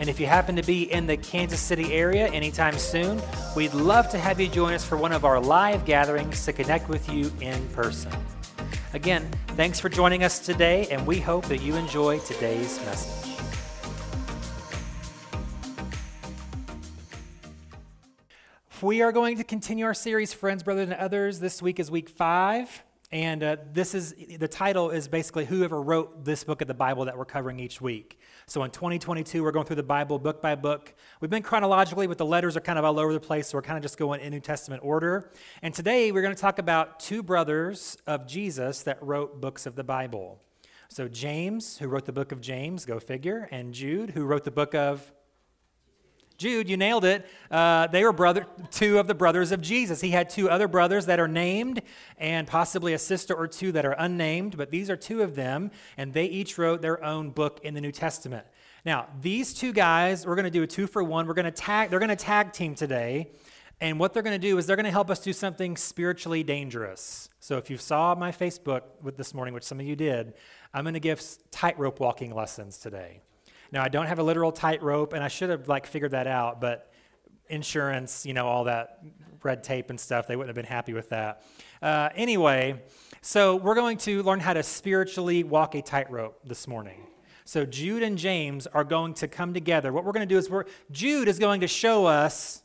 And if you happen to be in the Kansas City area anytime soon, we'd love to have you join us for one of our live gatherings to connect with you in person. Again, thanks for joining us today, and we hope that you enjoy today's message. We are going to continue our series, Friends, Brothers, and Others. This week is week five. And uh, this is the title is basically whoever wrote this book of the Bible that we're covering each week. So in 2022, we're going through the Bible book by book. We've been chronologically, but the letters are kind of all over the place, so we're kind of just going in New Testament order. And today, we're going to talk about two brothers of Jesus that wrote books of the Bible. So James, who wrote the book of James, go figure, and Jude, who wrote the book of Jude, you nailed it. Uh, they were brother, two of the brothers of Jesus. He had two other brothers that are named, and possibly a sister or two that are unnamed, but these are two of them, and they each wrote their own book in the New Testament. Now, these two guys, we're going to do a two for one. We're going to tag. They're going to tag team today, and what they're going to do is they're going to help us do something spiritually dangerous. So, if you saw my Facebook with this morning, which some of you did, I'm going to give tightrope walking lessons today. Now, I don't have a literal tightrope, and I should have like figured that out, but insurance, you know, all that red tape and stuff, they wouldn't have been happy with that. Uh, anyway, so we're going to learn how to spiritually walk a tightrope this morning. So Jude and James are going to come together. What we're going to do is we're, Jude is going to show us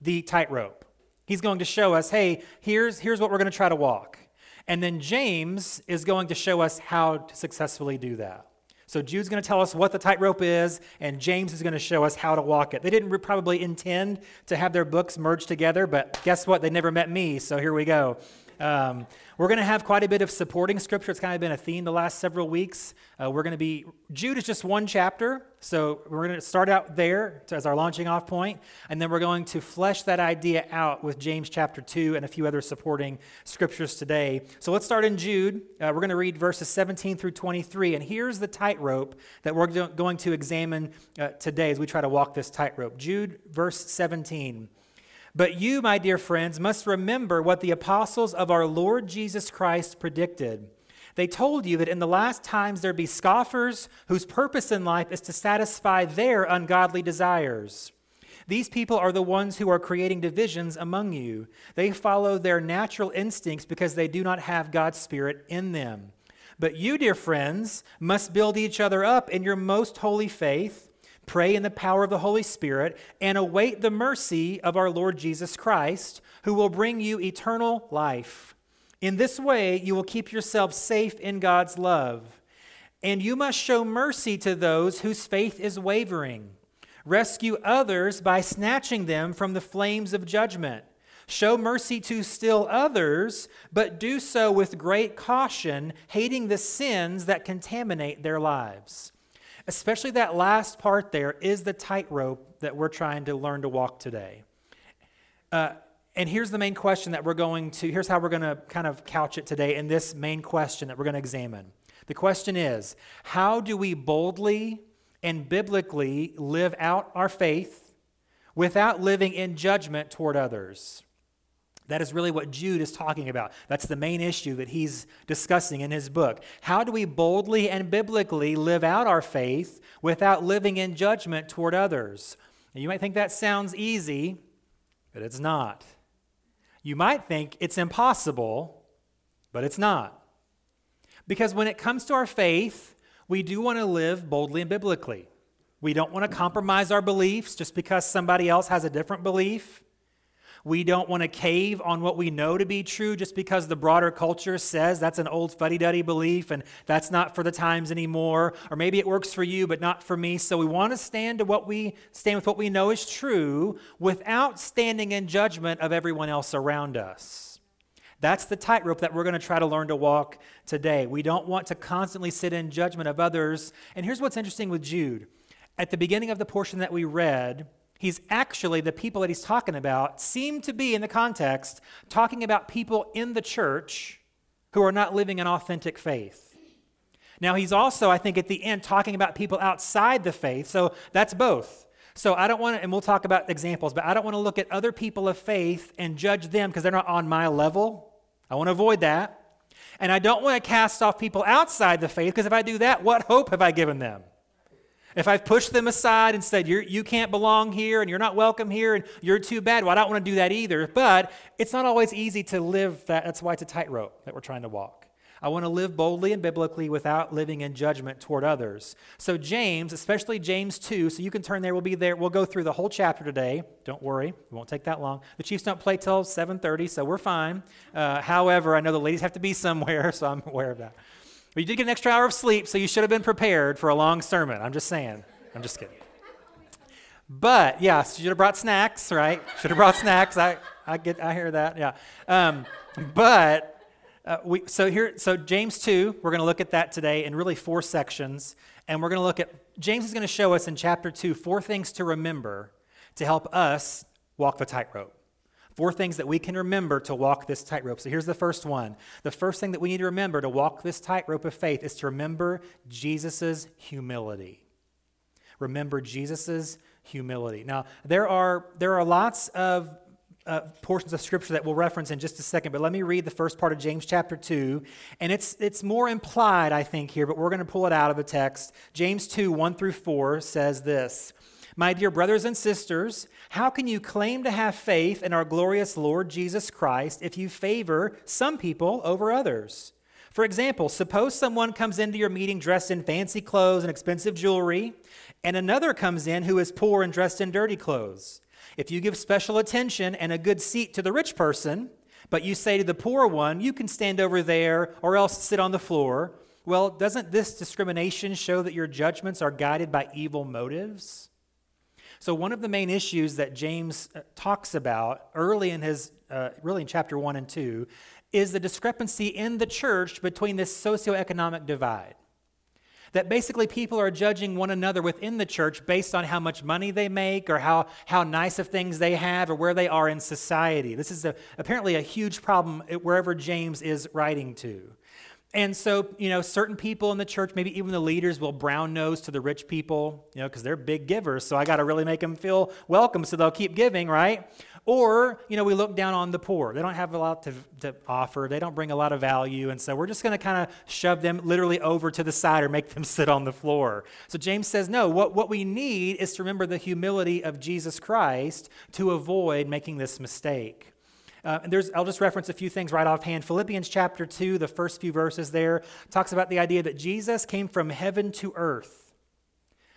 the tightrope. He's going to show us, hey, here's, here's what we're going to try to walk. And then James is going to show us how to successfully do that. So Jude's going to tell us what the tightrope is, and James is going to show us how to walk it. They didn't probably intend to have their books merged together, but guess what? They never met me, so here we go. Um, we're going to have quite a bit of supporting scripture. It's kind of been a theme the last several weeks. Uh, we're going to be, Jude is just one chapter, so we're going to start out there as our launching off point, and then we're going to flesh that idea out with James chapter 2 and a few other supporting scriptures today. So let's start in Jude. Uh, we're going to read verses 17 through 23, and here's the tightrope that we're going to examine uh, today as we try to walk this tightrope. Jude, verse 17. But you, my dear friends, must remember what the apostles of our Lord Jesus Christ predicted. They told you that in the last times there'd be scoffers whose purpose in life is to satisfy their ungodly desires. These people are the ones who are creating divisions among you. They follow their natural instincts because they do not have God's Spirit in them. But you, dear friends, must build each other up in your most holy faith pray in the power of the Holy Spirit, and await the mercy of our Lord Jesus Christ, who will bring you eternal life. In this way, you will keep yourself safe in God's love. And you must show mercy to those whose faith is wavering. Rescue others by snatching them from the flames of judgment. Show mercy to still others, but do so with great caution, hating the sins that contaminate their lives especially that last part there, is the tightrope that we're trying to learn to walk today. Uh, and here's the main question that we're going to, here's how we're going to kind of couch it today in this main question that we're going to examine. The question is how do we boldly and biblically live out our faith without living in judgment toward others? That is really what Jude is talking about. That's the main issue that he's discussing in his book. How do we boldly and biblically live out our faith without living in judgment toward others? You might think that sounds easy, but it's not. You might think it's impossible, but it's not. Because when it comes to our faith, we do want to live boldly and biblically. We don't want to compromise our beliefs just because somebody else has a different belief. We don't want to cave on what we know to be true just because the broader culture says that's an old fuddy duddy belief and that's not for the times anymore. Or maybe it works for you, but not for me. So we want to stand to what we stand with what we know is true without standing in judgment of everyone else around us. That's the tightrope that we're going to try to learn to walk today. We don't want to constantly sit in judgment of others. And here's what's interesting with Jude. At the beginning of the portion that we read, he's actually, the people that he's talking about seem to be, in the context, talking about people in the church who are not living an authentic faith. Now, he's also, I think, at the end, talking about people outside the faith. So that's both. So I don't want to, and we'll talk about examples, but I don't want to look at other people of faith and judge them because they're not on my level. I want to avoid that. And I don't want to cast off people outside the faith because if I do that, what hope have I given them? If I've pushed them aside and said, you're, you can't belong here and you're not welcome here and you're too bad, well, I don't want to do that either. But it's not always easy to live that. That's why it's a tightrope that we're trying to walk. I want to live boldly and biblically without living in judgment toward others. So, James, especially James 2, so you can turn there, we'll be there. We'll go through the whole chapter today. Don't worry, it won't take that long. The Chiefs don't play till 7.30, so we're fine. Uh, however, I know the ladies have to be somewhere, so I'm aware of that. But you did get an extra hour of sleep, so you should have been prepared for a long sermon. I'm just saying. I'm just kidding. But, yeah, so you should have brought snacks, right? Should have brought snacks. I, I, get, I hear that, yeah. Um, but uh, we, so here, so James 2, we're going to look at that today in really four sections. And we're going to look at, James is going to show us in chapter 2 four things to remember to help us walk the tightrope. Four things that we can remember to walk this tightrope. So here's the first one. The first thing that we need to remember to walk this tightrope of faith is to remember Jesus' humility. Remember Jesus' humility. Now, there are, there are lots of uh, portions of scripture that we'll reference in just a second, but let me read the first part of James chapter 2. And it's, it's more implied, I think, here, but we're going to pull it out of the text. James 2, 1 through 4 says this My dear brothers and sisters, how can you claim to have faith in our glorious Lord Jesus Christ if you favor some people over others? For example, suppose someone comes into your meeting dressed in fancy clothes and expensive jewelry, and another comes in who is poor and dressed in dirty clothes. If you give special attention and a good seat to the rich person, but you say to the poor one, you can stand over there or else sit on the floor, well, doesn't this discrimination show that your judgments are guided by evil motives? So, one of the main issues that James uh, talks about early in his, uh, really in chapter 1 and 2, is the discrepancy in the church between this socioeconomic divide. That basically people are judging one another within the church based on how much money they make or how, how nice of things they have or where they are in society. This is a, apparently a huge problem wherever James is writing to. And so, you know, certain people in the church, maybe even the leaders, will brown nose to the rich people, you know, because they're big givers. So I got to really make them feel welcome so they'll keep giving, right? Or, you know, we look down on the poor. They don't have a lot to, to offer, they don't bring a lot of value. And so we're just going to kind of shove them literally over to the side or make them sit on the floor. So James says, no, what, what we need is to remember the humility of Jesus Christ to avoid making this mistake. Uh, there's, I'll just reference a few things right offhand. Philippians chapter 2, the first few verses there, talks about the idea that Jesus came from heaven to earth.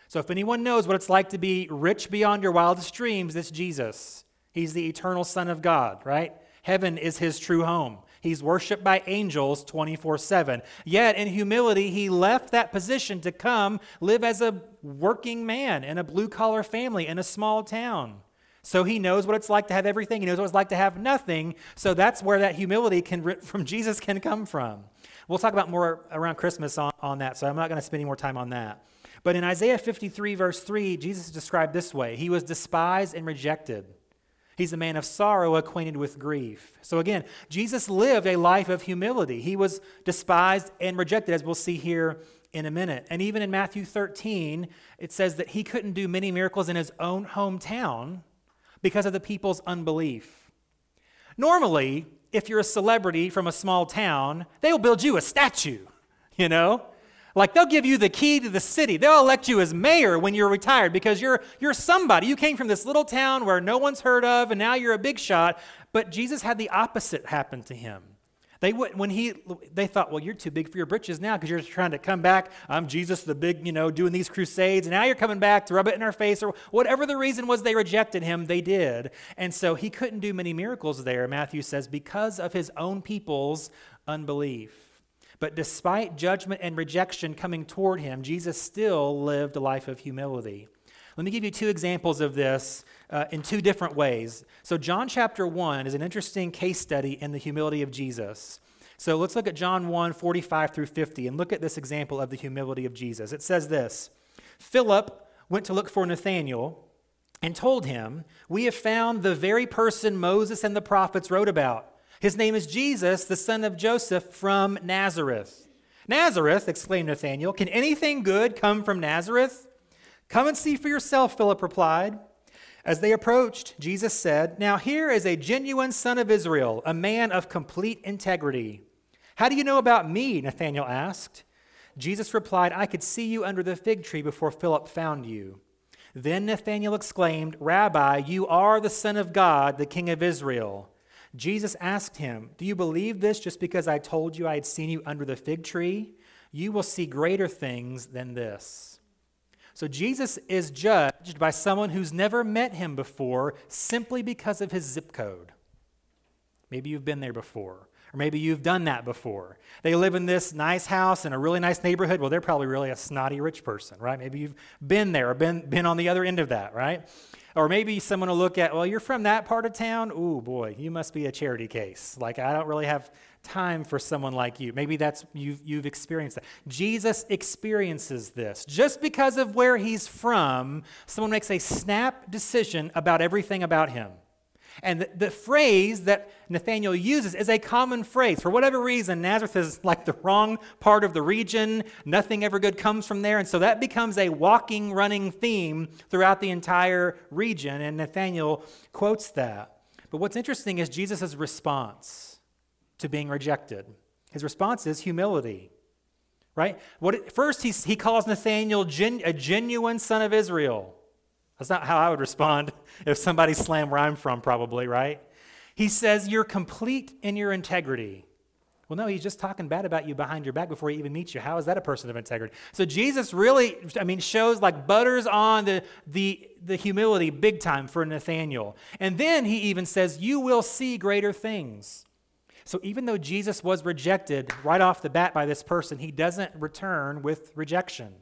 So if anyone knows what it's like to be rich beyond your wildest dreams, it's Jesus. He's the eternal Son of God, right? Heaven is his true home. He's worshiped by angels 24 7. Yet, in humility, he left that position to come live as a working man in a blue collar family in a small town. So he knows what it's like to have everything. He knows what it's like to have nothing. So that's where that humility can, from Jesus can come from. We'll talk about more around Christmas on, on that, so I'm not going to spend any more time on that. But in Isaiah 53, verse 3, Jesus is described this way He was despised and rejected He's a man of sorrow, acquainted with grief. So again, Jesus lived a life of humility. He was despised and rejected, as we'll see here in a minute. And even in Matthew 13, it says that he couldn't do many miracles in his own hometown because of the people's unbelief. Normally, if you're a celebrity from a small town, they will build you a statue, you know? Like they'll give you the key to the city. They'll elect you as mayor when you're retired because you're you're somebody. You came from this little town where no one's heard of and now you're a big shot. But Jesus had the opposite happen to him. They would, when he they thought, well, you're too big for your britches now because you're trying to come back. I'm Jesus, the big, you know, doing these crusades, and now you're coming back to rub it in our face or whatever the reason was. They rejected him. They did, and so he couldn't do many miracles there. Matthew says because of his own people's unbelief. But despite judgment and rejection coming toward him, Jesus still lived a life of humility. Let me give you two examples of this uh, in two different ways. So, John chapter 1 is an interesting case study in the humility of Jesus. So, let's look at John 1 45 through 50 and look at this example of the humility of Jesus. It says this Philip went to look for Nathanael and told him, We have found the very person Moses and the prophets wrote about. His name is Jesus, the son of Joseph from Nazareth. Nazareth, exclaimed Nathanael, can anything good come from Nazareth? Come and see for yourself, Philip replied. As they approached, Jesus said, Now here is a genuine son of Israel, a man of complete integrity. How do you know about me? Nathanael asked. Jesus replied, I could see you under the fig tree before Philip found you. Then Nathanael exclaimed, Rabbi, you are the Son of God, the King of Israel. Jesus asked him, Do you believe this just because I told you I had seen you under the fig tree? You will see greater things than this. So Jesus is judged by someone who's never met him before simply because of his zip code. Maybe you've been there before. Or maybe you've done that before. They live in this nice house in a really nice neighborhood. Well, they're probably really a snotty rich person, right? Maybe you've been there or been, been on the other end of that, right? Or maybe someone will look at, well, you're from that part of town. Ooh, boy, you must be a charity case. Like, I don't really have time for someone like you. Maybe that's you've, you've experienced that. Jesus experiences this. Just because of where he's from, someone makes a snap decision about everything about him. And the, the, phrase that Nathaniel uses is a common phrase. For whatever reason, Nazareth is like the wrong part of the region. Nothing ever good comes from there. And so that becomes a walking, running theme throughout the entire region. And Nathaniel quotes that. But what's interesting is Jesus' response to being rejected. His response is humility. Right? What, first, he, he calls Nathaniel gen, a genuine son of Israel. That's not how I would respond if somebody slammed where I'm from, probably, right? He says, You're complete in your integrity. Well, no, he's just talking bad about you behind your back before he even meets you. How is that a person of integrity? So Jesus really, I mean, shows like butters on the, the, the humility big time for Nathaniel. And then he even says, You will see greater things. So even though Jesus was rejected right off the bat by this person, he doesn't return with rejection.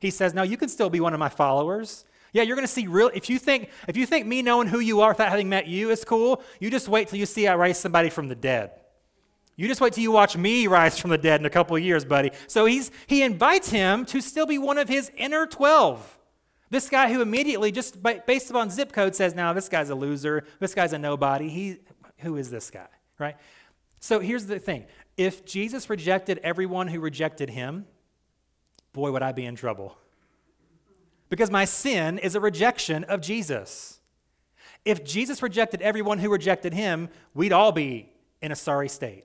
He says, No, you can still be one of my followers. Yeah, you're going to see real. If you think if you think me knowing who you are without having met you is cool, you just wait till you see I raise somebody from the dead. You just wait till you watch me rise from the dead in a couple of years, buddy. So he's he invites him to still be one of his inner twelve. This guy who immediately, just based upon zip code, says, "Now this guy's a loser. This guy's a nobody. He, who is this guy?" Right. So here's the thing: if Jesus rejected everyone who rejected him, boy, would I be in trouble because my sin is a rejection of Jesus. If Jesus rejected everyone who rejected him, we'd all be in a sorry state.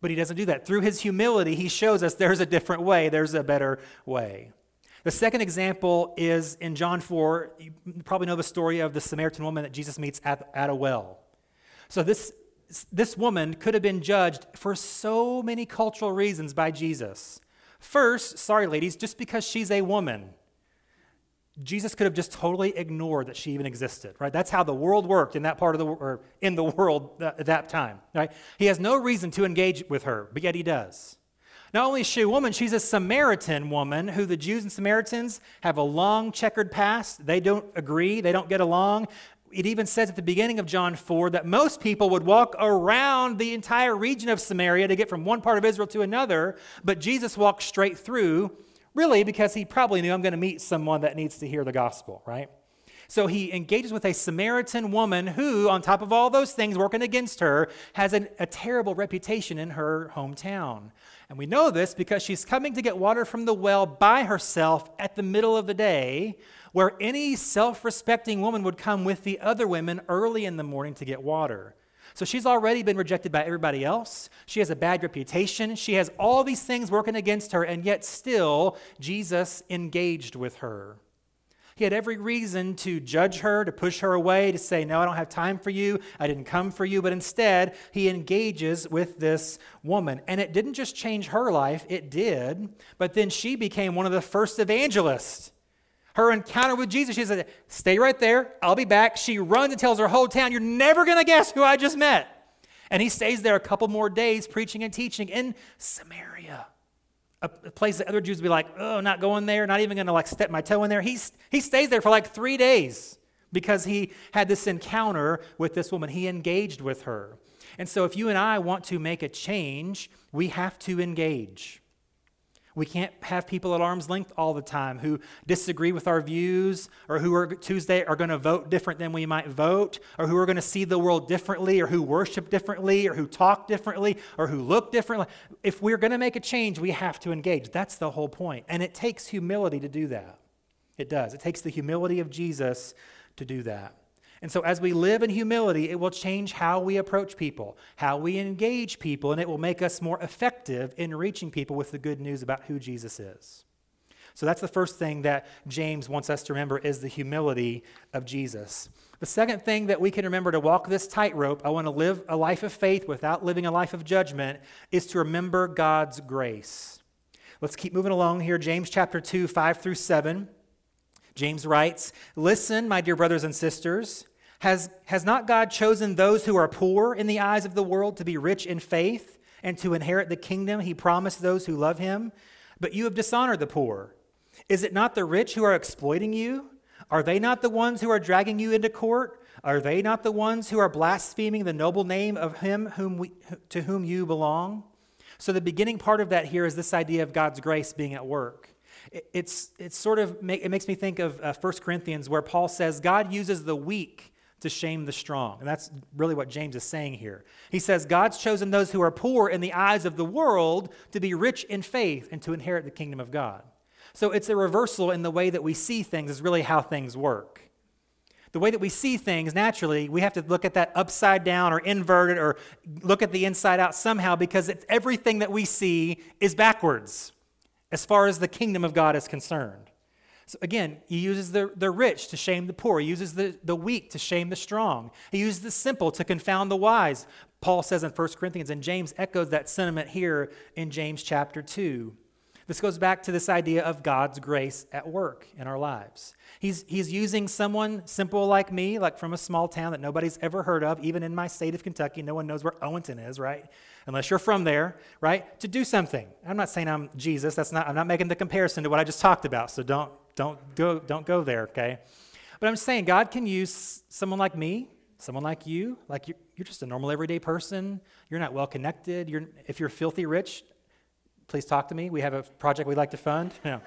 But he doesn't do that. Through his humility, he shows us there's a different way, there's a better way. The second example is in John 4. You probably know the story of the Samaritan woman that Jesus meets at, at a well. So, this, this woman could have been judged for so many cultural reasons by Jesus. First, sorry, ladies, just because she's a woman. Jesus could have just totally ignored that she even existed, right? That's how the world worked in that part of the or in the world at that time, right? He has no reason to engage with her, but yet he does. Not only is she a woman, she's a Samaritan woman who the Jews and Samaritans have a long checkered past. They don't agree, they don't get along. It even says at the beginning of John 4 that most people would walk around the entire region of Samaria to get from one part of Israel to another, but Jesus walked straight through Really, because he probably knew I'm going to meet someone that needs to hear the gospel, right? So he engages with a Samaritan woman who, on top of all those things working against her, has an, a terrible reputation in her hometown. And we know this because she's coming to get water from the well by herself at the middle of the day, where any self respecting woman would come with the other women early in the morning to get water. So she's already been rejected by everybody else. She has a bad reputation. She has all these things working against her, and yet still Jesus engaged with her. He had every reason to judge her, to push her away, to say, No, I don't have time for you. I didn't come for you. But instead, he engages with this woman. And it didn't just change her life, it did. But then she became one of the first evangelists her encounter with Jesus, she said, Stay right there. I'll be back. She runs and tells her whole town, You're never going to guess who I just met. And he stays there a couple more days preaching and teaching in Samaria, a place that other Jews would be like, Oh, not going there, not even going to like step my toe in there. He's, he stays there for like three days because he had this encounter with this woman. He engaged with her. And so, if you and I want to make a change, we have to engage. We can't have people at arm's length all the time who disagree with our views or who are Tuesday are going to vote different than we might vote or who are going to see the world differently or who worship differently or who talk differently or who look differently. If we're going to make a change, we have to engage. That's the whole point. And it takes humility to do that. It does. It takes the humility of Jesus to do that. And so, as we live in humility, it will change how we approach people, how we engage people, and it will make us more effective in reaching people with the good news about who Jesus is. So, that's the first thing that James wants us to remember is the humility of Jesus. The second thing that we can remember to walk this tightrope, I want to live a life of faith without living a life of judgment, is to remember God's grace. Let's keep moving along here. James chapter 2, 5 through 7. James writes, Listen, my dear brothers and sisters, has, has not God chosen those who are poor in the eyes of the world to be rich in faith and to inherit the kingdom he promised those who love him? But you have dishonored the poor. Is it not the rich who are exploiting you? Are they not the ones who are dragging you into court? Are they not the ones who are blaspheming the noble name of him whom we, to whom you belong? So, the beginning part of that here is this idea of God's grace being at work. It's, it's sort of, it makes me think of uh, 1 Corinthians where Paul says, God uses the weak to shame the strong. And that's really what James is saying here. He says, God's chosen those who are poor in the eyes of the world to be rich in faith and to inherit the kingdom of God. So it's a reversal in the way that we see things, is really how things work. The way that we see things, naturally, we have to look at that upside down or inverted or look at the inside out somehow because everything that we see is backwards as far as the kingdom of God is concerned. So again, he uses the, the rich to shame the poor. He uses the, the weak to shame the strong. He uses the simple to confound the wise. Paul says in 1 Corinthians, and James echoes that sentiment here in James chapter 2. This goes back to this idea of God's grace at work in our lives. He's, he's using someone simple like me, like from a small town that nobody's ever heard of, even in my state of Kentucky. No one knows where Owenton is, right? Unless you're from there, right? To do something. I'm not saying I'm Jesus. That's not, I'm not making the comparison to what I just talked about. So don't, don't, go, don't go there, okay? But I'm saying God can use someone like me, someone like you, like you're, you're just a normal everyday person. You're not well connected. You're, if you're filthy rich, please talk to me. We have a project we'd like to fund. Yeah.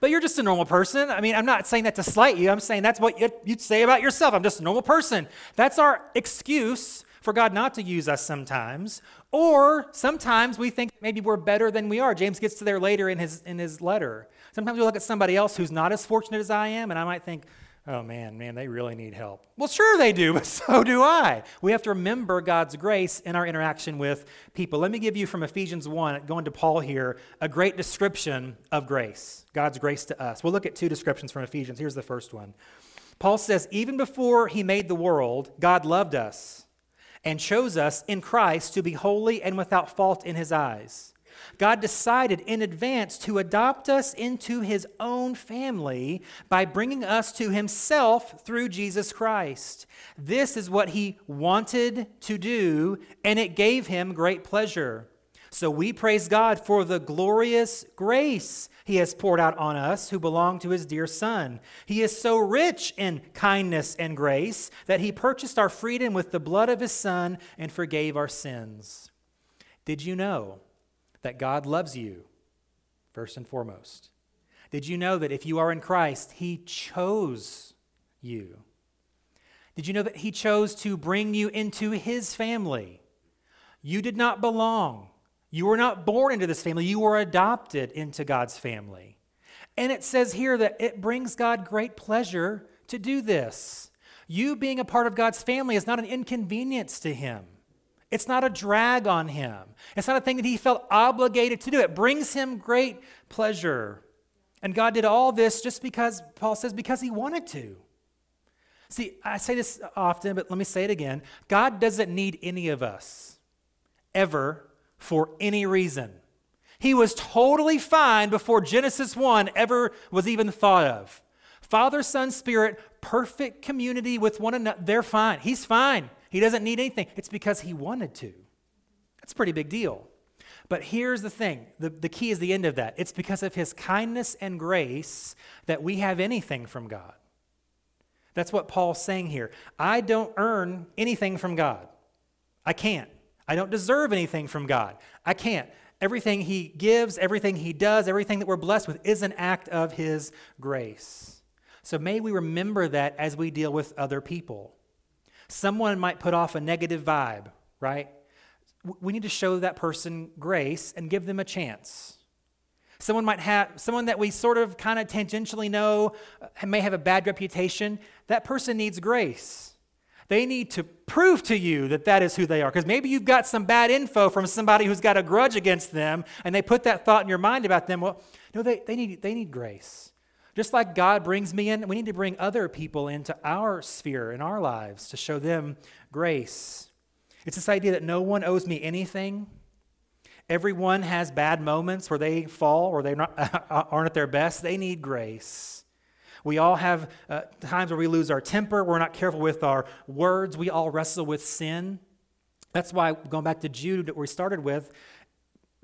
but you're just a normal person. I mean, I'm not saying that to slight you. I'm saying that's what you'd say about yourself. I'm just a normal person. That's our excuse for God not to use us sometimes. Or sometimes we think maybe we're better than we are. James gets to there later in his, in his letter. Sometimes we look at somebody else who's not as fortunate as I am, and I might think, oh man, man, they really need help. Well, sure they do, but so do I. We have to remember God's grace in our interaction with people. Let me give you from Ephesians 1, going to Paul here, a great description of grace, God's grace to us. We'll look at two descriptions from Ephesians. Here's the first one. Paul says, Even before he made the world, God loved us and chose us in Christ to be holy and without fault in his eyes. God decided in advance to adopt us into his own family by bringing us to himself through Jesus Christ. This is what he wanted to do, and it gave him great pleasure. So we praise God for the glorious grace he has poured out on us who belong to his dear Son. He is so rich in kindness and grace that he purchased our freedom with the blood of his Son and forgave our sins. Did you know that God loves you, first and foremost. Did you know that if you are in Christ, He chose you? Did you know that He chose to bring you into His family? You did not belong. You were not born into this family, you were adopted into God's family. And it says here that it brings God great pleasure to do this. You being a part of God's family is not an inconvenience to Him. It's not a drag on him. It's not a thing that he felt obligated to do. It brings him great pleasure. And God did all this just because, Paul says, because he wanted to. See, I say this often, but let me say it again. God doesn't need any of us, ever, for any reason. He was totally fine before Genesis 1 ever was even thought of. Father, Son, Spirit, perfect community with one another. They're fine. He's fine. He doesn't need anything. It's because he wanted to. That's a pretty big deal. But here's the thing the, the key is the end of that. It's because of his kindness and grace that we have anything from God. That's what Paul's saying here. I don't earn anything from God. I can't. I don't deserve anything from God. I can't. Everything he gives, everything he does, everything that we're blessed with is an act of his grace. So may we remember that as we deal with other people. Someone might put off a negative vibe, right? We need to show that person grace and give them a chance. Someone might have, someone that we sort of kind of tangentially know uh, may have a bad reputation. That person needs grace. They need to prove to you that that is who they are. Because maybe you've got some bad info from somebody who's got a grudge against them, and they put that thought in your mind about them. Well, no, they, they, need, they need grace. Just like God brings me in, we need to bring other people into our sphere in our lives to show them grace. It's this idea that no one owes me anything. Everyone has bad moments where they fall or they aren't at their best. They need grace. We all have uh, times where we lose our temper. We're not careful with our words. We all wrestle with sin. That's why, going back to Jude that we started with,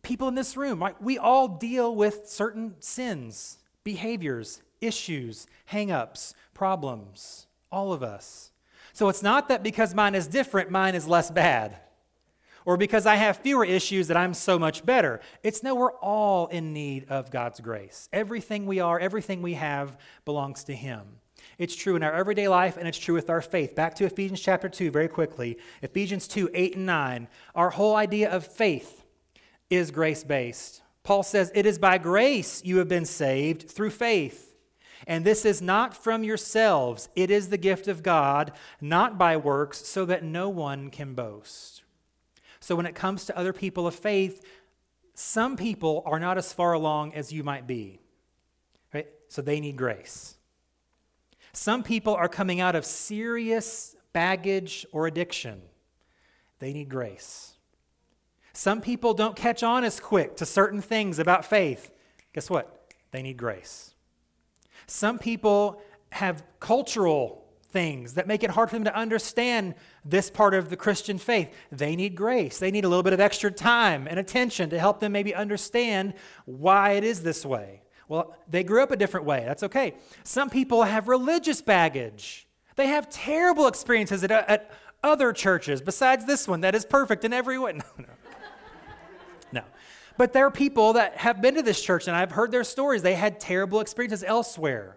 people in this room, right, we all deal with certain sins, behaviors, issues, hangups, problems. All of us. So it's not that because mine is different, mine is less bad or because I have fewer issues that I'm so much better. It's no, we're all in need of God's grace. Everything we are, everything we have belongs to Him. It's true in our everyday life and it's true with our faith. Back to Ephesians chapter 2 very quickly. Ephesians 2 8 and 9. Our whole idea of faith is grace based. Paul says, It is by grace you have been saved through faith. And this is not from yourselves, it is the gift of God, not by works, so that no one can boast. So when it comes to other people of faith, some people are not as far along as you might be. Right? So they need grace. Some people are coming out of serious baggage or addiction. They need grace. Some people don't catch on as quick to certain things about faith. Guess what? They need grace. Some people have cultural things that make it hard for them to understand this part of the Christian faith. They need grace. They need a little bit of extra time and attention to help them maybe understand why it is this way. Well, they grew up a different way. That's okay. Some people have religious baggage. They have terrible experiences at, at other churches besides this one that is perfect in every way. No, no. no. But there are people that have been to this church, and I've heard their stories. They had terrible experiences elsewhere.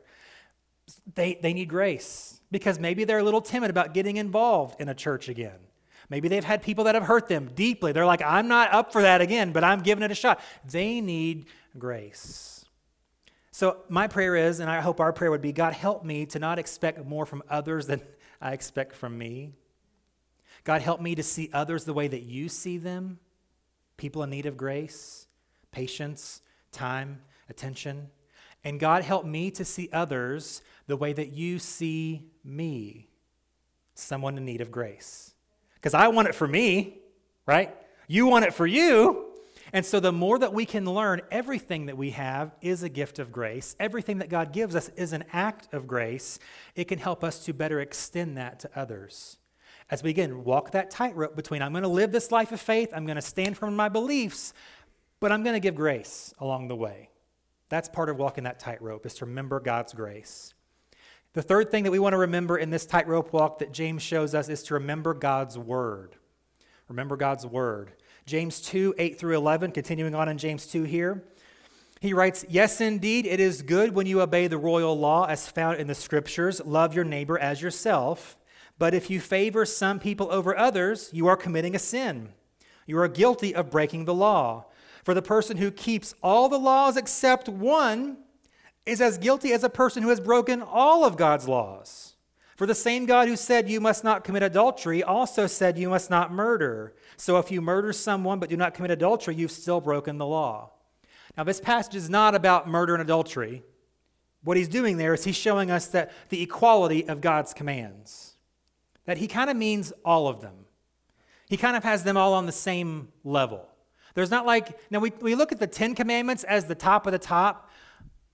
They, they need grace because maybe they're a little timid about getting involved in a church again. Maybe they've had people that have hurt them deeply. They're like, I'm not up for that again, but I'm giving it a shot. They need grace. So, my prayer is, and I hope our prayer would be God, help me to not expect more from others than I expect from me. God, help me to see others the way that you see them people in need of grace, patience, time, attention. And God, help me to see others the way that you see me, someone in need of grace. Because I want it for me, right? You want it for you. And so, the more that we can learn, everything that we have is a gift of grace. Everything that God gives us is an act of grace. It can help us to better extend that to others. As we again walk that tightrope between I'm going to live this life of faith, I'm going to stand firm in my beliefs, but I'm going to give grace along the way. That's part of walking that tightrope, is to remember God's grace. The third thing that we want to remember in this tightrope walk that James shows us is to remember God's word. Remember God's word. James 2, 8 through 11, continuing on in James 2 here. He writes, Yes, indeed, it is good when you obey the royal law as found in the scriptures love your neighbor as yourself. But if you favor some people over others, you are committing a sin. You are guilty of breaking the law. For the person who keeps all the laws except one is as guilty as a person who has broken all of God's laws. For the same God who said you must not commit adultery also said you must not murder. So if you murder someone but do not commit adultery, you've still broken the law. Now, this passage is not about murder and adultery. What he's doing there is he's showing us that the equality of God's commands, that he kind of means all of them. He kind of has them all on the same level. There's not like, now we, we look at the Ten Commandments as the top of the top,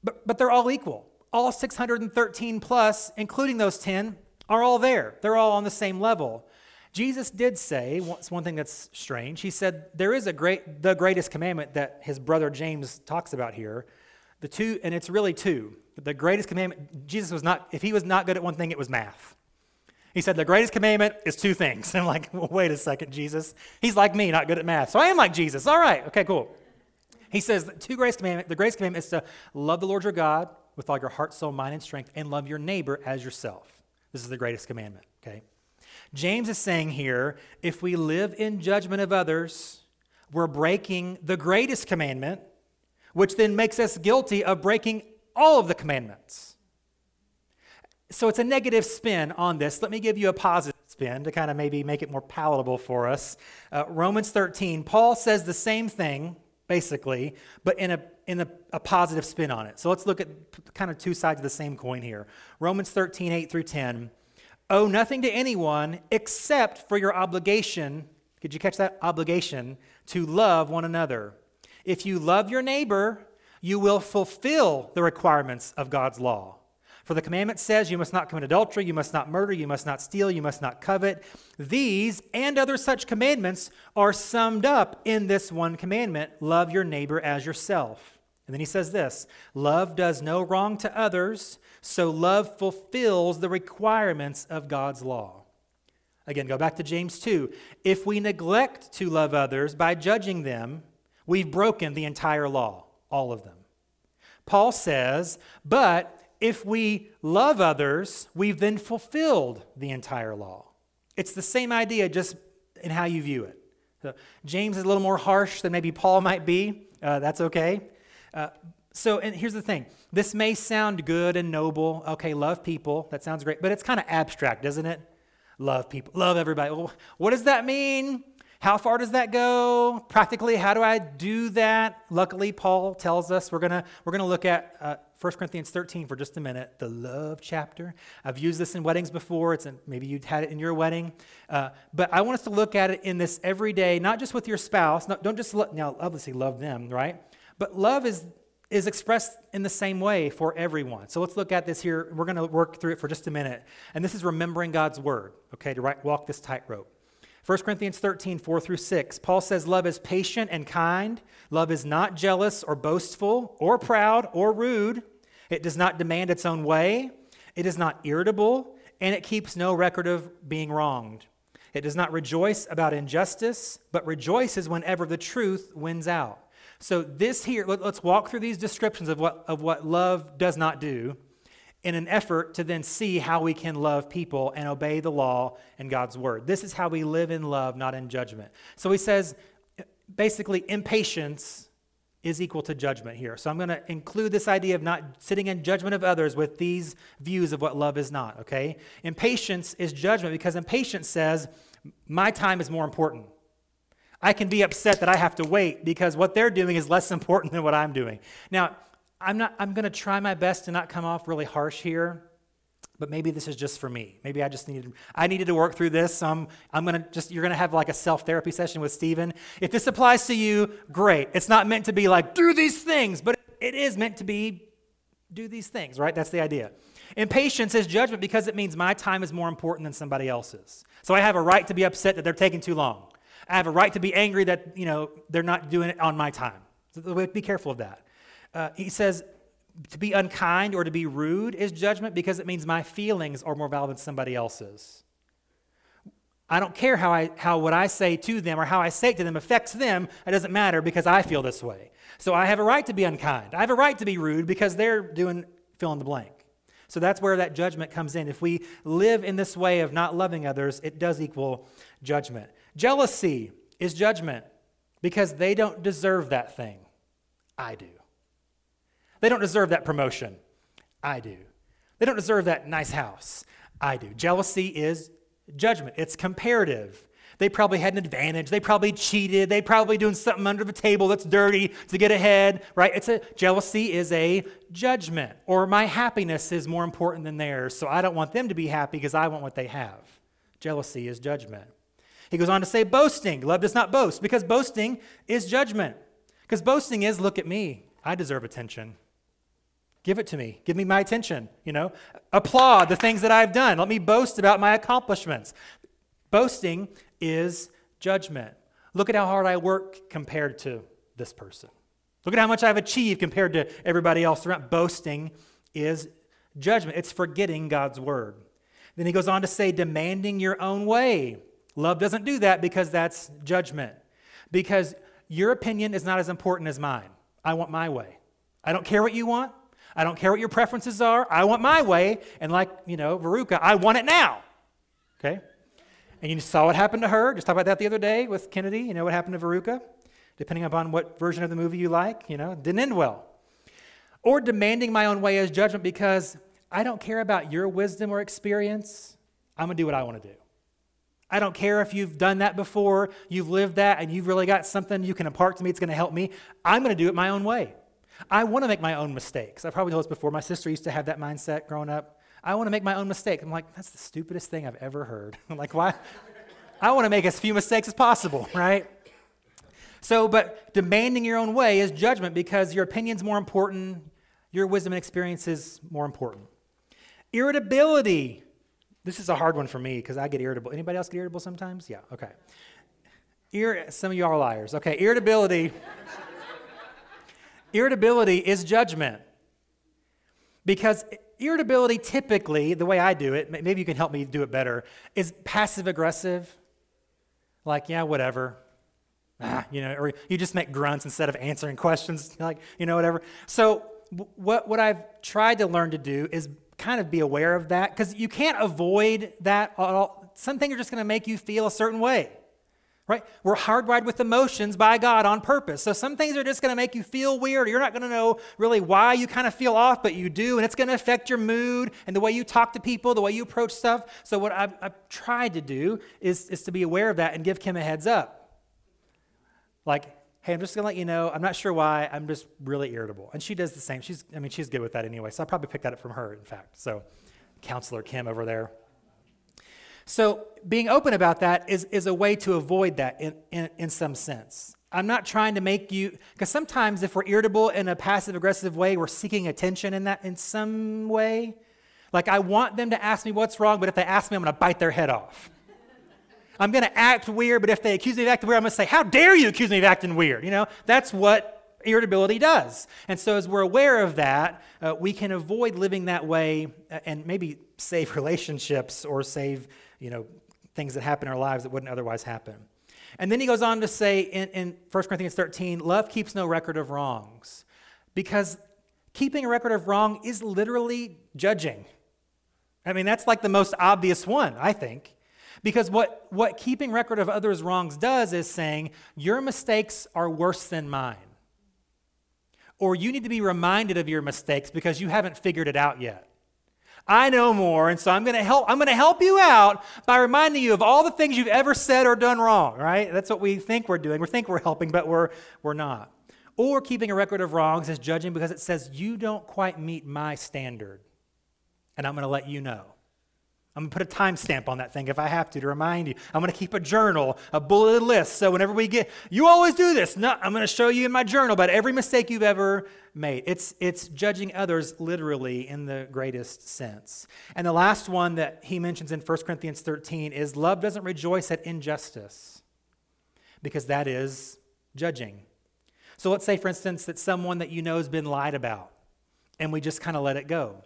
but, but they're all equal. All 613 plus, including those 10, are all there. They're all on the same level. Jesus did say, one thing that's strange. He said, there is a great, the greatest commandment that his brother James talks about here. The two, and it's really two. The greatest commandment, Jesus was not, if he was not good at one thing, it was math. He said, the greatest commandment is two things. And I'm like, well, wait a second, Jesus. He's like me, not good at math. So I am like Jesus. All right, okay, cool. He says two greatest commandment, the greatest commandment is to love the Lord your God with all your heart, soul, mind, and strength, and love your neighbor as yourself. This is the greatest commandment, okay? James is saying here if we live in judgment of others, we're breaking the greatest commandment, which then makes us guilty of breaking all of the commandments. So it's a negative spin on this. Let me give you a positive spin to kind of maybe make it more palatable for us. Uh, Romans 13, Paul says the same thing, basically, but in a in a, a, positive spin on it. So let's look at kind of two sides of the same coin here. Romans 13, 8 through 10. Owe nothing to anyone except for your obligation. Could you catch that? Obligation to love one another. If you love your neighbor, you will fulfill the requirements of God's law. For the commandment says, You must not commit adultery, you must not murder, you must not steal, you must not covet. These and other such commandments are summed up in this one commandment love your neighbor as yourself. And then he says this Love does no wrong to others, so love fulfills the requirements of God's law. Again, go back to James 2. If we neglect to love others by judging them, we've broken the entire law, all of them. Paul says, but if we love others, we've then fulfilled the entire law. It's the same idea, just in how you view it. So James is a little more harsh than maybe Paul might be. Uh, that's okay. Uh, so, and here's the thing this may sound good and noble. Okay, love people. That sounds great. But it's kind of abstract, doesn't it? Love people, love everybody. Well, what does that mean? How far does that go? Practically, how do I do that? Luckily, Paul tells us we're gonna we're gonna look at uh, 1 Corinthians 13 for just a minute, the love chapter. I've used this in weddings before. It's in, maybe you had it in your wedding, uh, but I want us to look at it in this every day, not just with your spouse. Don't just now obviously love them, right? But love is is expressed in the same way for everyone. So let's look at this here. We're going to work through it for just a minute. And this is remembering God's word, okay, to walk this tightrope. 1 Corinthians 13, 4 through 6. Paul says, Love is patient and kind. Love is not jealous or boastful or proud or rude. It does not demand its own way. It is not irritable, and it keeps no record of being wronged. It does not rejoice about injustice, but rejoices whenever the truth wins out. So, this here, let, us walk through these descriptions of what, of what love does not do in an effort to then see how we can love people and obey the law and God's word. This is how we live in love, not in judgment. So, he says basically, impatience is equal to judgment here. So, I'm going to include this idea of not sitting in judgment of others with these views of what love is not, okay? Impatience is judgment because impatience says, my time is more important. I can be upset that I have to wait because what they're doing is less important than what I'm doing. Now, I'm not I'm going to try my best to not come off really harsh here, but maybe this is just for me. Maybe I just needed I needed to work through this. So I'm I'm going to just you're going to have like a self-therapy session with Stephen. If this applies to you, great. It's not meant to be like do these things, but it is meant to be do these things, right? That's the idea. Impatience is judgment because it means my time is more important than somebody else's. So I have a right to be upset that they're taking too long. I have a right to be angry that, you know, they're not doing it on my time. So be careful of that. Uh, he says to be unkind or to be rude is judgment because it means my feelings are more valid than somebody else's. I don't care how, I, how what I say to them or how I say it to them affects them. It doesn't matter because I feel this way. So I have a right to be unkind. I have a right to be rude because they're doing fill in the blank. So that's where that judgment comes in. If we live in this way of not loving others, it does equal judgment. Jealousy is judgment because they don't deserve that thing. I do. They don't deserve that promotion. I do. They don't deserve that nice house. I do. Jealousy is judgment, it's comparative. They probably had an advantage. They probably cheated. They probably doing something under the table that's dirty to get ahead, right? It's a jealousy is a judgment. Or my happiness is more important than theirs, so I don't want them to be happy because I want what they have. Jealousy is judgment. He goes on to say boasting. Love does not boast because boasting is judgment. Because boasting is look at me. I deserve attention. Give it to me. Give me my attention, you know? Applaud the things that I've done. Let me boast about my accomplishments. Boasting is judgment. Look at how hard I work compared to this person. Look at how much I've achieved compared to everybody else around. Boasting is judgment. It's forgetting God's word. Then he goes on to say, demanding your own way. Love doesn't do that because that's judgment. Because your opinion is not as important as mine. I want my way. I don't care what you want. I don't care what your preferences are. I want my way. And like, you know, Veruca, I want it now. Okay? And you saw what happened to her. Just talked about that the other day with Kennedy. You know what happened to Veruca? Depending upon what version of the movie you like, you know, didn't end well. Or demanding my own way as judgment because I don't care about your wisdom or experience. I'm going to do what I want to do. I don't care if you've done that before, you've lived that, and you've really got something you can impart to me, it's going to help me. I'm going to do it my own way. I want to make my own mistakes. I've probably told this before. My sister used to have that mindset growing up. I want to make my own mistake. I'm like, that's the stupidest thing I've ever heard. I'm like, why? I want to make as few mistakes as possible, right? So, but demanding your own way is judgment because your opinion's more important, your wisdom and experience is more important. Irritability. This is a hard one for me because I get irritable. Anybody else get irritable sometimes? Yeah, okay. Ir- some of you are liars. Okay, irritability. irritability is judgment. Because irritability typically, the way I do it, maybe you can help me do it better, is passive aggressive. Like, yeah, whatever. Ah, you know, or you just make grunts instead of answering questions, like, you know, whatever. So, what, what I've tried to learn to do is kind of be aware of that because you can't avoid that. All. Some things are just going to make you feel a certain way right? We're hardwired with emotions by God on purpose. So some things are just going to make you feel weird. You're not going to know really why you kind of feel off, but you do, and it's going to affect your mood and the way you talk to people, the way you approach stuff. So what I've, I've tried to do is, is to be aware of that and give Kim a heads up. Like, hey, I'm just going to let you know, I'm not sure why, I'm just really irritable. And she does the same. She's, I mean, she's good with that anyway. So I probably picked that up from her, in fact. So counselor Kim over there. So, being open about that is, is a way to avoid that in, in, in some sense. I'm not trying to make you, because sometimes if we're irritable in a passive aggressive way, we're seeking attention in that in some way. Like, I want them to ask me what's wrong, but if they ask me, I'm to bite their head off. I'm to act weird, but if they accuse me of acting weird, I'm to say, How dare you accuse me of acting weird? You know, that's what irritability does. And so, as we're aware of that, uh, we can avoid living that way uh, and maybe save relationships or save you know, things that happen in our lives that wouldn't otherwise happen. And then he goes on to say in, in 1 Corinthians 13, love keeps no record of wrongs. Because keeping a record of wrong is literally judging. I mean, that's like the most obvious one, I think. Because what, what keeping record of others' wrongs does is saying, your mistakes are worse than mine. Or you need to be reminded of your mistakes because you haven't figured it out yet. I know more, and so I'm going to help I'm going to help you out by reminding you of all the things you've ever said or done wrong, right? That's what we think we're doing. We think we're helping, but we're we're not. Or keeping a record of wrongs is judging because it says you don't quite meet my standard, and I'm going to let you know. I'm going to put a timestamp on that thing if I have to to remind you. I'm going to keep a journal, a bulleted list. So whenever we get, you always do this. No, I'm going to show you in my journal about every mistake you've ever made. It's, it's judging others literally in the greatest sense. And the last one that he mentions in 1 Corinthians 13 is love doesn't rejoice at injustice because that is judging. So let's say, for instance, that someone that you know has been lied about and we just kind of let it go.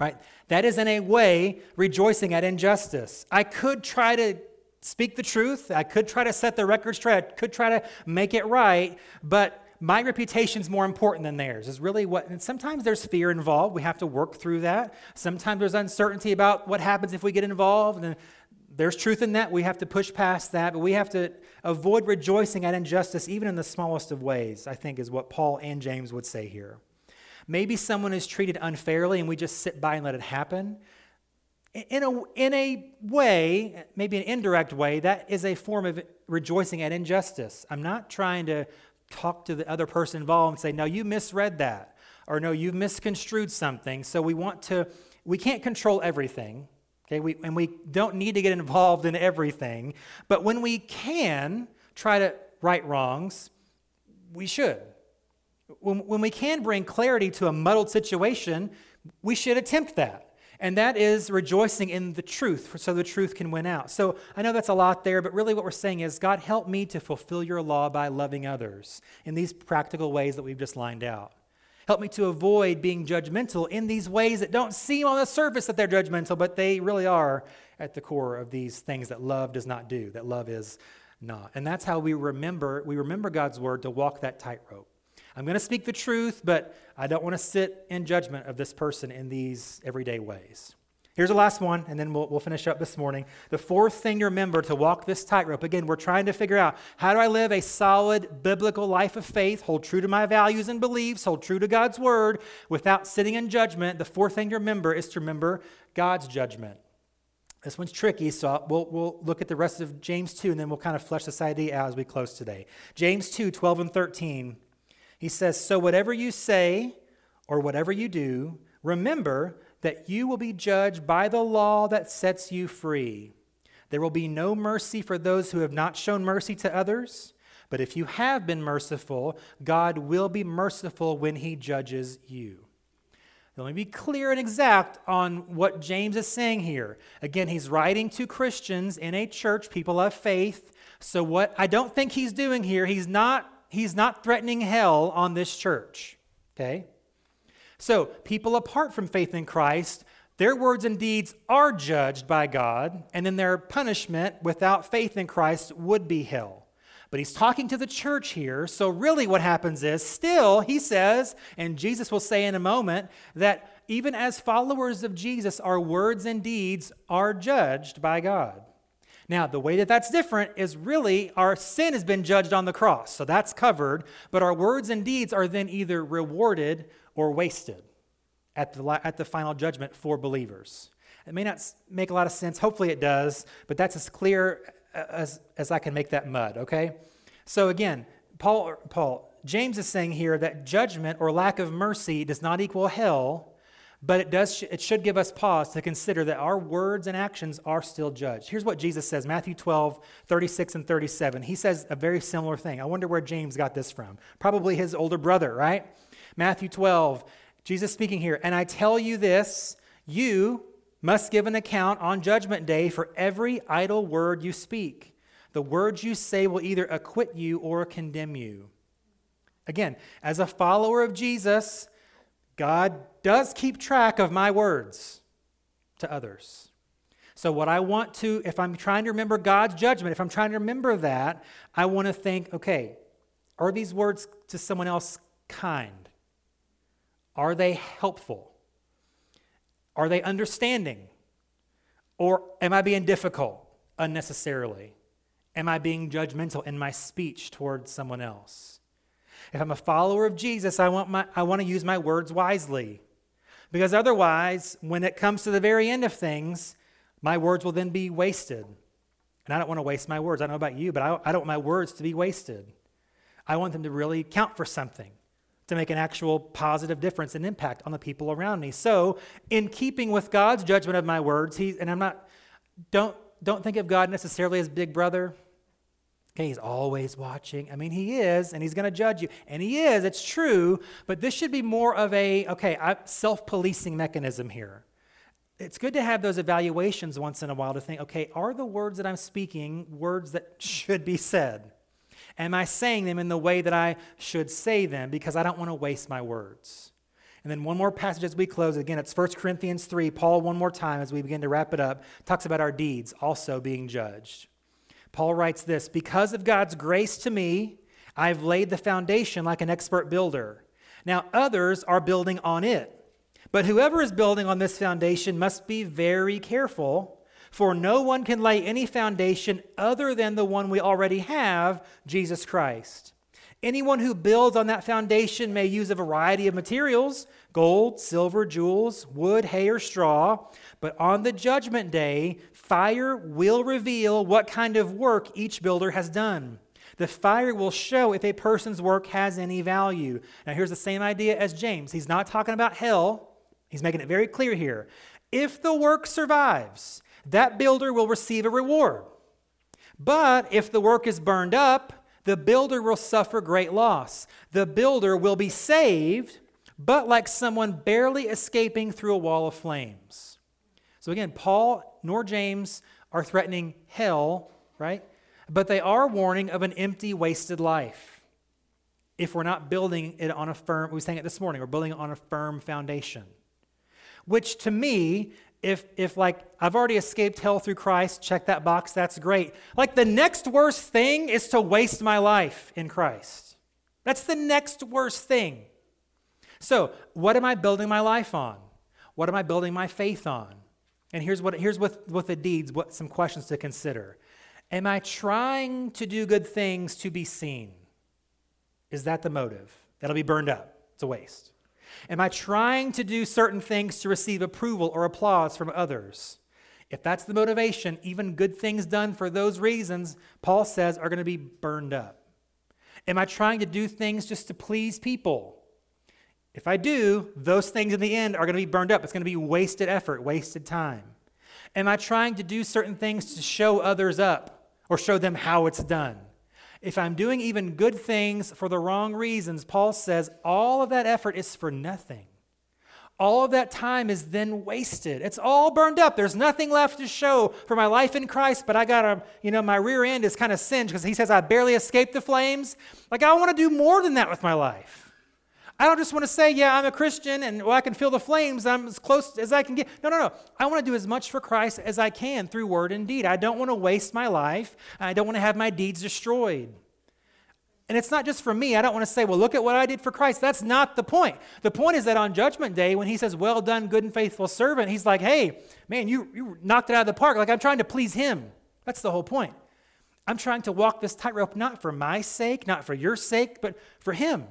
Right? That is in a way rejoicing at injustice. I could try to speak the truth. I could try to set the record straight. I could try to make it right, but my reputation is more important than theirs is really what and sometimes there's fear involved we have to work through that sometimes there's uncertainty about what happens if we get involved and there's truth in that we have to push past that but we have to avoid rejoicing at injustice even in the smallest of ways i think is what paul and james would say here Maybe someone is treated unfairly and we just sit by and let it happen. In a, in a way, maybe an indirect way, that is a form of rejoicing at injustice. I'm not trying to talk to the other person involved and say, no, you misread that, or no, you've misconstrued something. So we want to, we can't control everything, okay? We, and we don't need to get involved in everything. But when we can try to right wrongs, we should. When, when we can bring clarity to a muddled situation, we should attempt that. And that is rejoicing in the truth so the truth can win out. So I know that's a lot there, but really what we're saying is God, help me to fulfill your law by loving others in these practical ways that we've just lined out. Help me to avoid being judgmental in these ways that don't seem on the surface that they're judgmental, but they really are at the core of these things that love does not do, that love is not. And that's how we remember, we remember God's word to walk that tightrope. I'm going to speak the truth, but I don't want to sit in judgment of this person in these everyday ways. Here's the last one, and then we'll, we'll finish up this morning. The fourth thing to remember to walk this tightrope again, we're trying to figure out how do I live a solid biblical life of faith, hold true to my values and beliefs, hold true to God's word without sitting in judgment. The fourth thing to remember is to remember God's judgment. This one's tricky, so we'll, we'll look at the rest of James 2, and then we'll kind of flesh this idea out as we close today. James 2 12 and 13. He says, So whatever you say or whatever you do, remember that you will be judged by the law that sets you free. There will be no mercy for those who have not shown mercy to others, but if you have been merciful, God will be merciful when he judges you. Let me be clear and exact on what James is saying here. Again, he's writing to Christians in a church, people of faith. So what I don't think he's doing here, he's not he's not threatening hell on this church. Okay? So, people apart from faith in Christ, their words and deeds are judged by God, and then their punishment without faith in Christ would be hell. But he's talking to the church here, so really what happens is still, he says, and Jesus will say in a moment, that even as followers of Jesus, our words and deeds are judged by God. Now, the way that that's different is really our sin has been judged on the cross, so that's covered, but our words and deeds are then either rewarded or wasted at the, at the final judgment for believers. It may not make a lot of sense. Hopefully it does, but that's as clear uh, as, as I can make that mud, okay? So again, Paul, Paul, James is saying here that judgment or lack of mercy does not equal hell, but it, does, it should give us pause to consider that our words and actions are still judged. Here's what Jesus says Matthew 12, 36 and 37. He says a very similar thing. I wonder where James got this from. Probably his older brother, right? Matthew 12, Jesus speaking here, and I tell you this, you must give an account on judgment day for every idle word you speak. The words you say will either acquit you or condemn you. Again, as a follower of Jesus, God does keep track of my words to others. So, what I want to, if I'm trying to remember God's judgment, if I'm trying to remember that, I want to think, okay, are these words to someone else kind? Are they helpful? Are they understanding? Or am I being difficult unnecessarily? Am I being judgmental in my speech towards someone else? If I'm a follower of Jesus, I want, my, I want to use my words wisely. Because otherwise, when it comes to the very end of things, my words will then be wasted. And I don't want to waste my words. I don't know about you, but I, I don't want my words to be wasted. I want them to really count for something to make an actual positive difference and impact on the people around me. So, in keeping with God's judgment of my words, he and I'm not don't don't think of God necessarily as big brother. Okay, he's always watching. I mean, he is, and he's going to judge you. And he is, it's true, but this should be more of a, okay, self policing mechanism here. It's good to have those evaluations once in a while to think, okay, are the words that I'm speaking words that should be said? Am I saying them in the way that I should say them because I don't want to waste my words? And then one more passage as we close. Again, it's 1 Corinthians 3. Paul, one more time as we begin to wrap it up, talks about our deeds also being judged. Paul writes this Because of God's grace to me, I've laid the foundation like an expert builder. Now others are building on it. But whoever is building on this foundation must be very careful for no one can lay any foundation other than the one we already have, Jesus Christ. Anyone who builds on that foundation may use a variety of materials gold, silver, jewels, wood, hay, or straw. But on the judgment day, fire will reveal what kind of work each builder has done. The fire will show if a person's work has any value. Now, here's the same idea as James. He's not talking about hell, he's making it very clear here. If the work survives, that builder will receive a reward. But if the work is burned up, the builder will suffer great loss. The builder will be saved, but like someone barely escaping through a wall of flames. So again, Paul nor James are threatening hell, right? But they are warning of an empty, wasted life. If we're not building it on a firm, we saying it this morning, we're building it on a firm foundation. Which to me if if like I've already escaped hell through Christ, check that box, that's great. Like the next worst thing is to waste my life in Christ. That's the next worst thing. So, what am I building my life on? What am I building my faith on? And here's what here's with, with the deeds, what some questions to consider. Am I trying to do good things to be seen? Is that the motive? That'll be burned up. It's a waste. Am I trying to do certain things to receive approval or applause from others? If that's the motivation, even good things done for those reasons, Paul says, are going to be burned up. Am I trying to do things just to please people? If I do, those things in the end are going to be burned up. It's going to be wasted effort, wasted time. Am I trying to do certain things to show others up or show them how it's done? If I'm doing even good things for the wrong reasons, Paul says all of that effort is for nothing. All of that time is then wasted. It's all burned up. There's nothing left to show for my life in Christ, but I got a, you know, my rear end is kind of singed because he says I barely escaped the flames. Like, I want to do more than that with my life. I don't just want to say, yeah, I'm a Christian and well, I can feel the flames. I'm as close as I can get. No, no, no. I want to do as much for Christ as I can through word and deed. I don't want to waste my life. I don't want to have my deeds destroyed. And it's not just for me. I don't want to say, well, look at what I did for Christ. That's not the point. The point is that on Judgment Day, when he says, well done, good and faithful servant, he's like, hey, man, you, you knocked it out of the park. Like I'm trying to please him. That's the whole point. I'm trying to walk this tightrope not for my sake, not for your sake, but for him.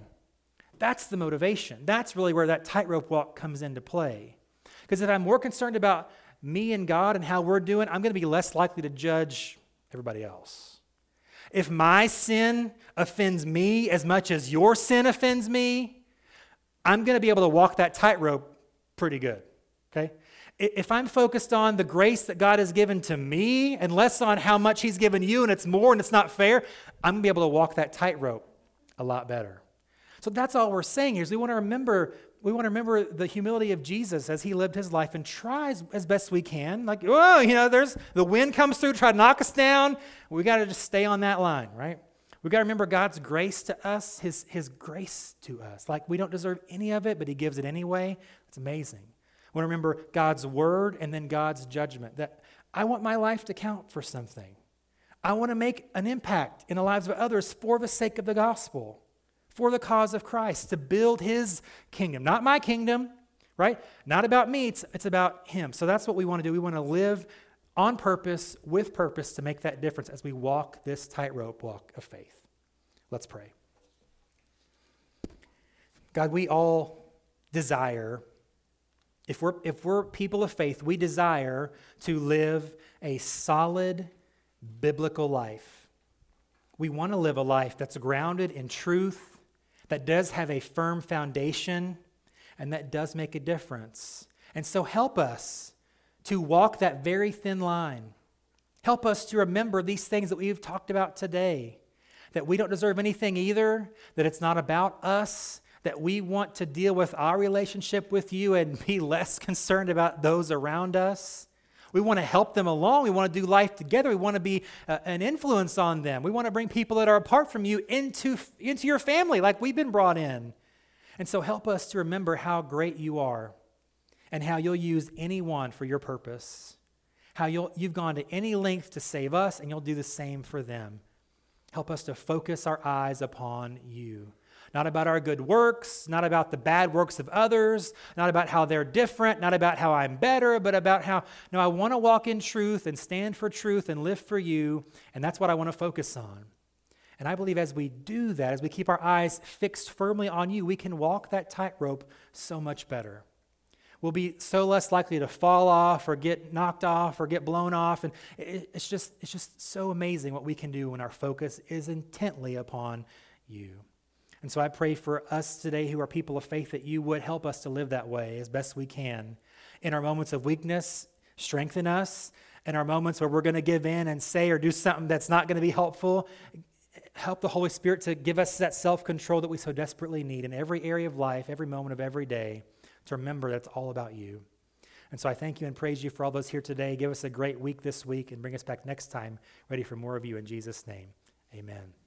That's the motivation. That's really where that tightrope walk comes into play. Because if I'm more concerned about me and God and how we're doing, I'm going to be less likely to judge everybody else. If my sin offends me as much as your sin offends me, I'm going to be able to walk that tightrope pretty good. Okay? If I'm focused on the grace that God has given to me and less on how much He's given you and it's more and it's not fair, I'm going to be able to walk that tightrope a lot better. So that's all we're saying here is we want to remember we want to remember the humility of Jesus as he lived his life and tries as best we can. Like, oh, you know, there's the wind comes through, try to knock us down. We got to just stay on that line, right? We got to remember God's grace to us, his, his grace to us. Like we don't deserve any of it, but he gives it anyway. It's amazing. We want to remember God's word and then God's judgment. That I want my life to count for something. I want to make an impact in the lives of others for the sake of the gospel for the cause of Christ, to build his kingdom. Not my kingdom, right? Not about me, it's, it's about him. So that's what we want to do. We want to live on purpose, with purpose, to make that difference as we walk this tightrope walk of faith. Let's pray. God, we all desire, if we're, if we're people of faith, we desire to live a solid biblical life. We want to live a life that's grounded in truth that does have a firm foundation and that does make a difference. And so help us to walk that very thin line. Help us to remember these things that we've talked about today that we don't deserve anything either, that it's not about us, that we want to deal with our relationship with you and be less concerned about those around us. We want to help them along. We want to do life together. We want to be uh, an influence on them. We want to bring people that are apart from you into, into your family like we've been brought in. And so help us to remember how great you are and how you'll use anyone for your purpose. How you'll, you've gone to any length to save us, and you'll do the same for them. Help us to focus our eyes upon you not about our good works, not about the bad works of others, not about how they're different, not about how I'm better, but about how, no, I want to walk in truth and stand for truth and live for you, and that's what I want to focus on. And I believe as we do that, as we keep our eyes fixed firmly on you, we can walk that tightrope so much better. We'll be so less likely to fall off or get knocked off or get blown off. And it's just, it's just so amazing what we can do when our focus is intently upon you. And so I pray for us today who are people of faith that you would help us to live that way as best we can. In our moments of weakness, strengthen us. In our moments where we're going to give in and say or do something that's not going to be helpful, help the Holy Spirit to give us that self control that we so desperately need in every area of life, every moment of every day, to remember that it's all about you. And so I thank you and praise you for all those here today. Give us a great week this week and bring us back next time ready for more of you in Jesus' name. Amen.